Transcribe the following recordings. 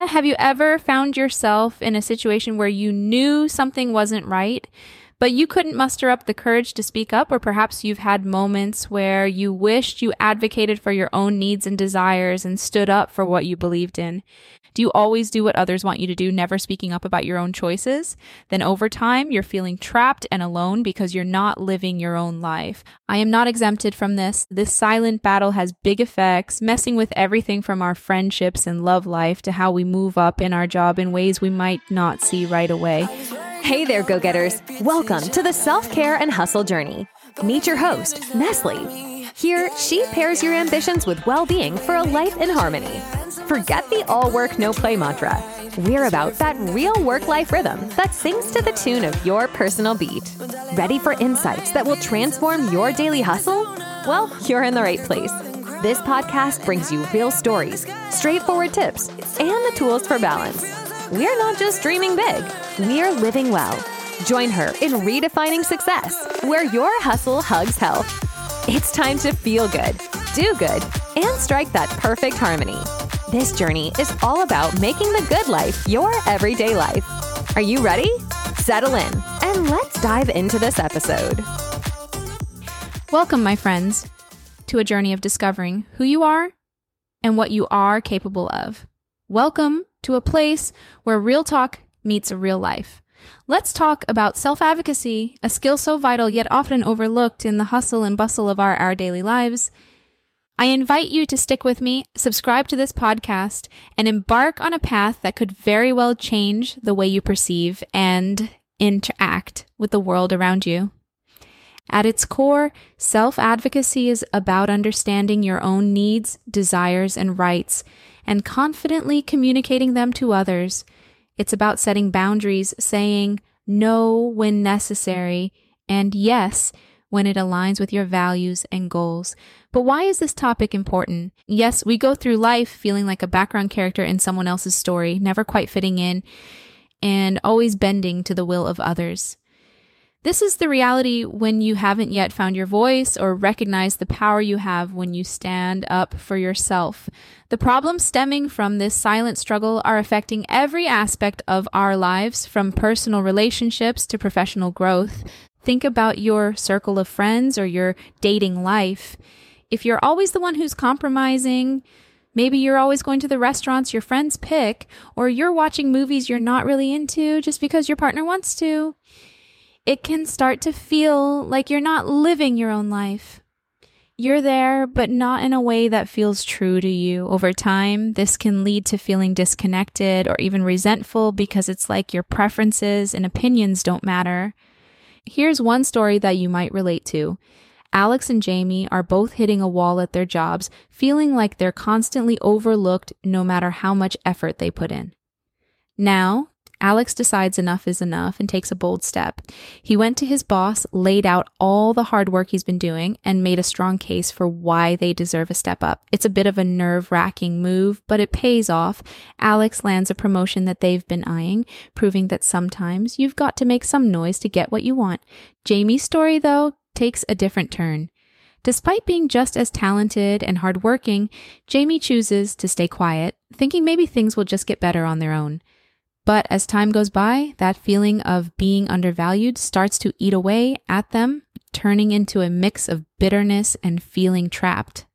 Have you ever found yourself in a situation where you knew something wasn't right, but you couldn't muster up the courage to speak up? Or perhaps you've had moments where you wished you advocated for your own needs and desires and stood up for what you believed in. Do you always do what others want you to do, never speaking up about your own choices? Then over time, you're feeling trapped and alone because you're not living your own life. I am not exempted from this. This silent battle has big effects, messing with everything from our friendships and love life to how we move up in our job in ways we might not see right away. Hey there, go getters. Welcome to the self care and hustle journey. Meet your host, Neslie. Here, she pairs your ambitions with well being for a life in harmony. Forget the all work, no play mantra. We're about that real work life rhythm that sings to the tune of your personal beat. Ready for insights that will transform your daily hustle? Well, you're in the right place. This podcast brings you real stories, straightforward tips, and the tools for balance. We're not just dreaming big, we're living well. Join her in redefining success, where your hustle hugs health. It's time to feel good, do good, and strike that perfect harmony. This journey is all about making the good life your everyday life. Are you ready? Settle in and let's dive into this episode. Welcome, my friends, to a journey of discovering who you are and what you are capable of. Welcome to a place where real talk meets real life. Let's talk about self advocacy, a skill so vital yet often overlooked in the hustle and bustle of our, our daily lives. I invite you to stick with me, subscribe to this podcast, and embark on a path that could very well change the way you perceive and interact with the world around you. At its core, self advocacy is about understanding your own needs, desires, and rights, and confidently communicating them to others it's about setting boundaries, saying no when necessary, and yes when it aligns with your values and goals. But why is this topic important? Yes, we go through life feeling like a background character in someone else's story, never quite fitting in, and always bending to the will of others. This is the reality when you haven't yet found your voice or recognized the power you have when you stand up for yourself. The problems stemming from this silent struggle are affecting every aspect of our lives, from personal relationships to professional growth. Think about your circle of friends or your dating life. If you're always the one who's compromising, Maybe you're always going to the restaurants your friends pick, or you're watching movies you're not really into just because your partner wants to it can start to feel like you're not living your own life. You're there, but not in a way that feels true to you. Over time, this can lead to feeling disconnected or even resentful because it's like your preferences and opinions don't matter. Here's one story that you might relate to. Alex and Jamie are both hitting a wall at their jobs, feeling like they're constantly overlooked no matter how much effort they put in. Now, Alex decides enough is enough and takes a bold step. He went to his boss, laid out all the hard work he's been doing, and made a strong case for why they deserve a step up. It's a bit of a nerve wracking move, but it pays off. Alex lands a promotion that they've been eyeing, proving that sometimes you've got to make some noise to get what you want. Jamie's story, though, takes a different turn. Despite being just as talented and hardworking, Jamie chooses to stay quiet, thinking maybe things will just get better on their own. But as time goes by, that feeling of being undervalued starts to eat away at them, turning into a mix of bitterness and feeling trapped.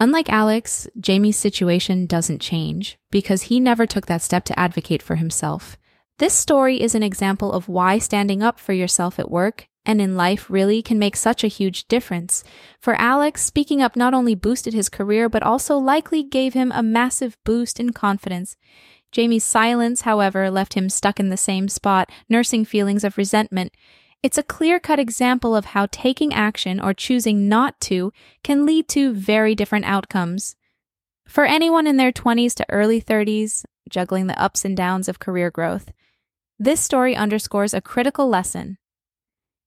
Unlike Alex, Jamie's situation doesn't change because he never took that step to advocate for himself. This story is an example of why standing up for yourself at work and in life really can make such a huge difference. For Alex, speaking up not only boosted his career, but also likely gave him a massive boost in confidence. Jamie's silence, however, left him stuck in the same spot, nursing feelings of resentment. It's a clear cut example of how taking action or choosing not to can lead to very different outcomes. For anyone in their 20s to early 30s, juggling the ups and downs of career growth, this story underscores a critical lesson.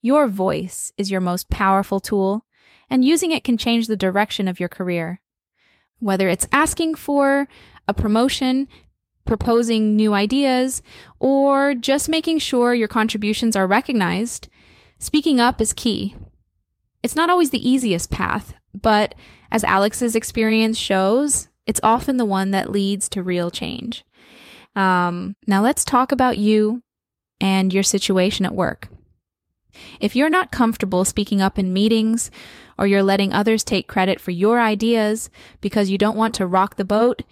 Your voice is your most powerful tool, and using it can change the direction of your career. Whether it's asking for a promotion, proposing new ideas, or just making sure your contributions are recognized, speaking up is key. It's not always the easiest path, but as Alex's experience shows, it's often the one that leads to real change. Um, now let's talk about you and your situation at work. If you're not comfortable speaking up in meetings, or you're letting others take credit for your ideas because you don't want to rock the boat,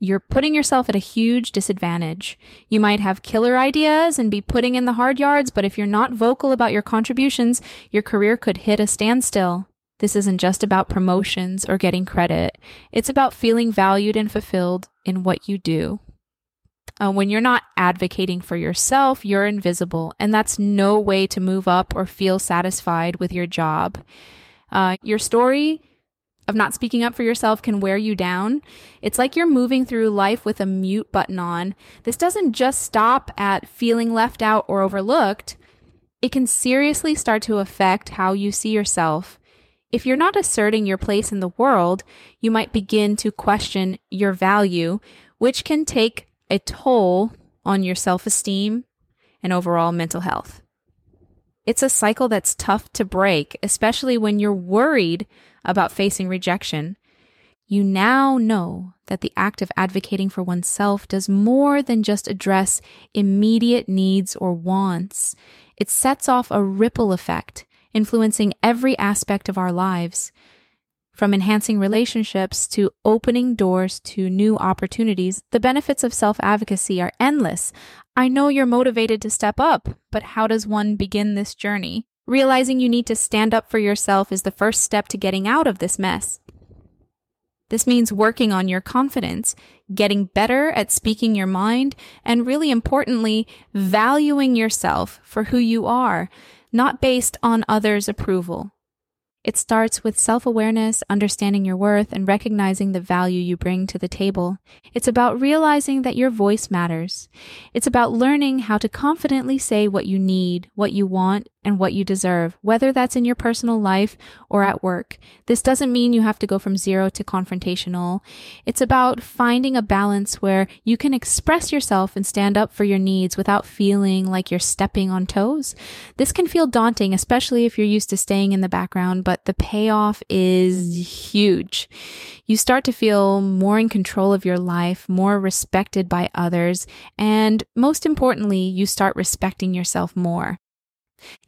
you're putting yourself at a huge disadvantage. You might have killer ideas and be putting in the hard yards, but if you're not vocal about your contributions, your career could hit a standstill. This isn't just about promotions or getting credit. It's about feeling valued and fulfilled in what you do. Uh, when you're not advocating for yourself, you're invisible, and that's no way to move up or feel satisfied with your job. Uh, your story of not speaking up for yourself can wear you down. It's like you're moving through life with a mute button on. This doesn't just stop at feeling left out or overlooked, it can seriously start to affect how you see yourself. If you're not asserting your place in the world, you might begin to question your value, which can take a toll on your self esteem and overall mental health. It's a cycle that's tough to break, especially when you're worried about facing rejection. You now know that the act of advocating for oneself does more than just address immediate needs or wants. It sets off a ripple effect, influencing every aspect of our lives. From enhancing relationships to opening doors to new opportunities, the benefits of self advocacy are endless. I know you're motivated to step up, but how does one begin this journey? Realizing you need to stand up for yourself is the first step to getting out of this mess. This means working on your confidence, getting better at speaking your mind, and really importantly, valuing yourself for who you are, not based on others' approval. It starts with self awareness, understanding your worth, and recognizing the value you bring to the table. It's about realizing that your voice matters. It's about learning how to confidently say what you need, what you want, and what you deserve, whether that's in your personal life or at work. This doesn't mean you have to go from zero to confrontational. It's about finding a balance where you can express yourself and stand up for your needs without feeling like you're stepping on toes. This can feel daunting, especially if you're used to staying in the background, but the payoff is huge. You start to feel more in control of your life, more respected by others, and most importantly, you start respecting yourself more.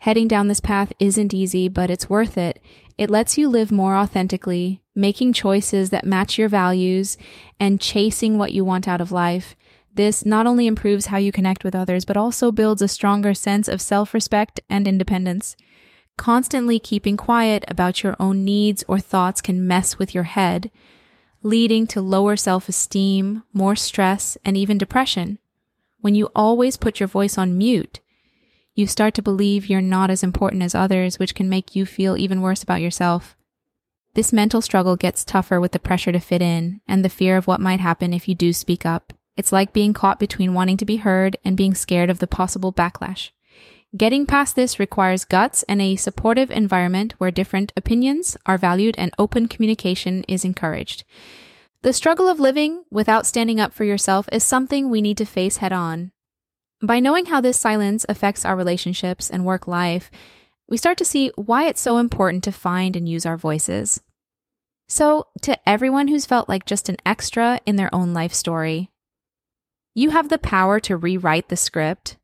Heading down this path isn't easy, but it's worth it. It lets you live more authentically, making choices that match your values and chasing what you want out of life. This not only improves how you connect with others, but also builds a stronger sense of self respect and independence. Constantly keeping quiet about your own needs or thoughts can mess with your head, leading to lower self esteem, more stress, and even depression. When you always put your voice on mute, you start to believe you're not as important as others, which can make you feel even worse about yourself. This mental struggle gets tougher with the pressure to fit in and the fear of what might happen if you do speak up. It's like being caught between wanting to be heard and being scared of the possible backlash. Getting past this requires guts and a supportive environment where different opinions are valued and open communication is encouraged. The struggle of living without standing up for yourself is something we need to face head on. By knowing how this silence affects our relationships and work life, we start to see why it's so important to find and use our voices. So, to everyone who's felt like just an extra in their own life story, you have the power to rewrite the script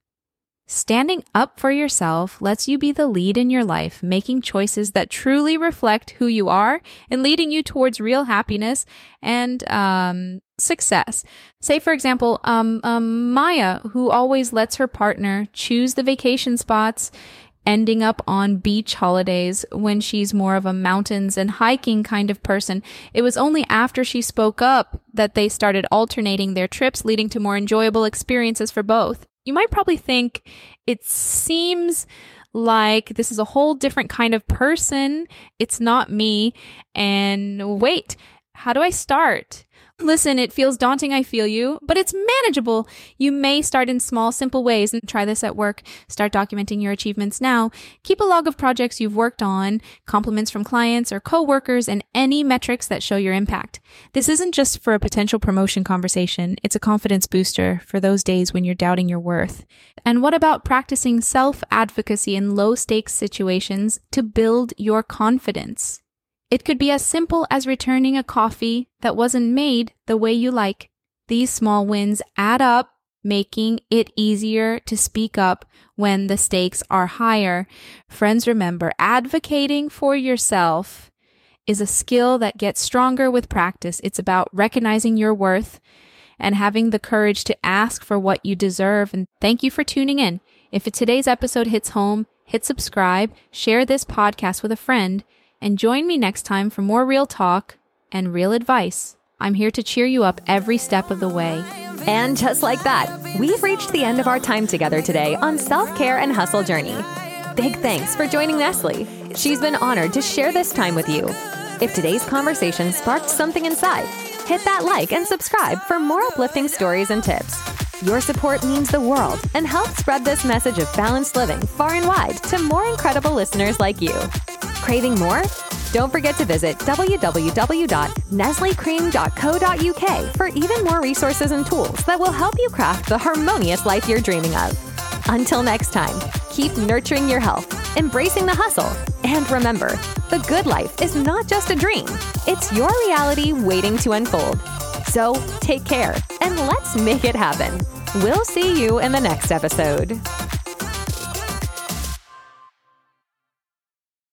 Standing up for yourself lets you be the lead in your life, making choices that truly reflect who you are and leading you towards real happiness and um, success. Say, for example, um, um, Maya, who always lets her partner choose the vacation spots ending up on beach holidays when she's more of a mountains and hiking kind of person. It was only after she spoke up that they started alternating their trips, leading to more enjoyable experiences for both you might probably think it seems like this is a whole different kind of person. It's not me. And wait, how do I start? Listen, it feels daunting, I feel you, but it's manageable. You may start in small, simple ways and try this at work. Start documenting your achievements now. Keep a log of projects you've worked on, compliments from clients or coworkers, and any metrics that show your impact. This isn't just for a potential promotion conversation, it's a confidence booster for those days when you're doubting your worth. And what about practicing self advocacy in low stakes situations to build your confidence? It could be as simple as returning a coffee that wasn't made the way you like. These small wins add up making it easier to speak up when the stakes are higher. Friends, remember, advocating for yourself is a skill that gets stronger with practice. It's about recognizing your worth and having the courage to ask for what you deserve. And thank you for tuning in. If today's episode hits home, hit subscribe, share this podcast with a friend, and join me next time for more real talk and real advice. I'm here to cheer you up every step of the way. And just like that, we've reached the end of our time together today on Self Care and Hustle Journey. Big thanks for joining Neslie. She's been honored to share this time with you. If today's conversation sparked something inside, hit that like and subscribe for more uplifting stories and tips. Your support means the world and helps spread this message of balanced living far and wide to more incredible listeners like you. Craving more? Don't forget to visit www.nestlecream.co.uk for even more resources and tools that will help you craft the harmonious life you're dreaming of. Until next time, keep nurturing your health, embracing the hustle, and remember, the good life is not just a dream, it's your reality waiting to unfold. So take care and let's make it happen. We'll see you in the next episode.